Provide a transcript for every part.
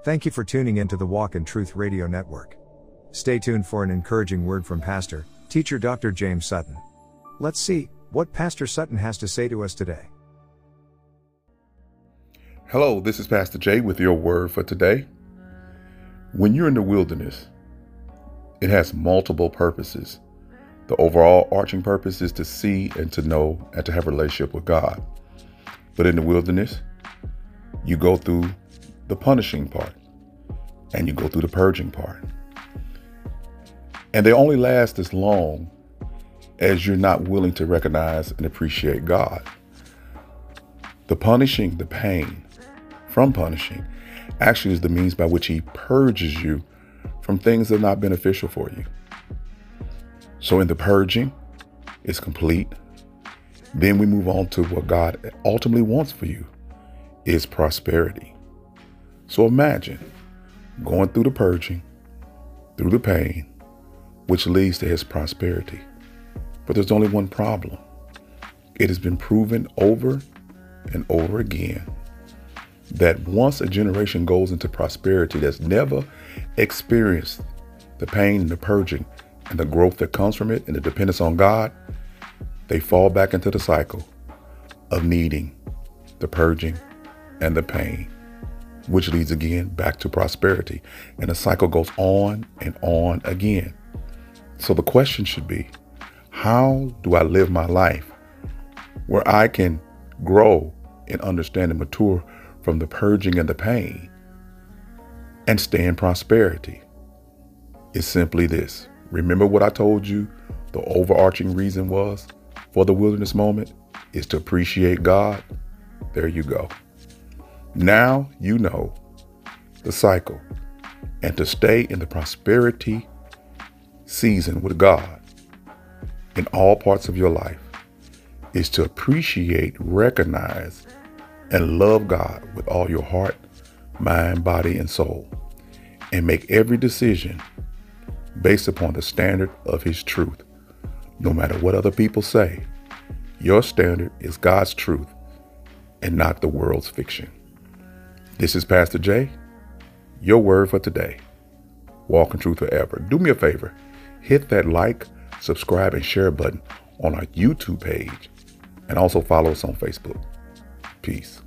Thank you for tuning in to the Walk in Truth Radio Network. Stay tuned for an encouraging word from Pastor, teacher Dr. James Sutton. Let's see what Pastor Sutton has to say to us today. Hello, this is Pastor Jay with your word for today. When you're in the wilderness, it has multiple purposes. The overall arching purpose is to see and to know and to have a relationship with God. But in the wilderness, you go through the punishing part and you go through the purging part. And they only last as long as you're not willing to recognize and appreciate God. The punishing, the pain from punishing, actually is the means by which He purges you from things that are not beneficial for you. So, in the purging, it's complete. Then we move on to what God ultimately wants for you is prosperity. So imagine going through the purging, through the pain, which leads to his prosperity. But there's only one problem. It has been proven over and over again that once a generation goes into prosperity that's never experienced the pain and the purging and the growth that comes from it and the dependence on God, they fall back into the cycle of needing the purging and the pain, which leads again back to prosperity. And the cycle goes on and on again. So the question should be how do I live my life where I can grow and understand and mature from the purging and the pain and stay in prosperity? It's simply this. Remember what I told you the overarching reason was for the wilderness moment is to appreciate God? There you go. Now you know the cycle. And to stay in the prosperity season with God in all parts of your life is to appreciate, recognize, and love God with all your heart, mind, body, and soul. And make every decision based upon the standard of His truth. No matter what other people say, your standard is God's truth and not the world's fiction. This is Pastor Jay, your word for today. Walk in truth forever. Do me a favor, hit that like, subscribe, and share button on our YouTube page, and also follow us on Facebook. Peace.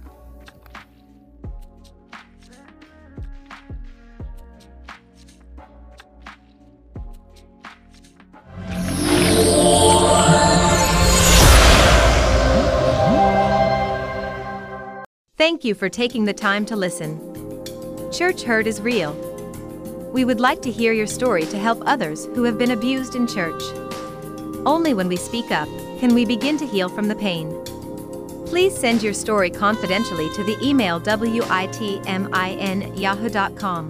Thank you for taking the time to listen. Church hurt is real. We would like to hear your story to help others who have been abused in church. Only when we speak up can we begin to heal from the pain. Please send your story confidentially to the email witmin yahoo.com.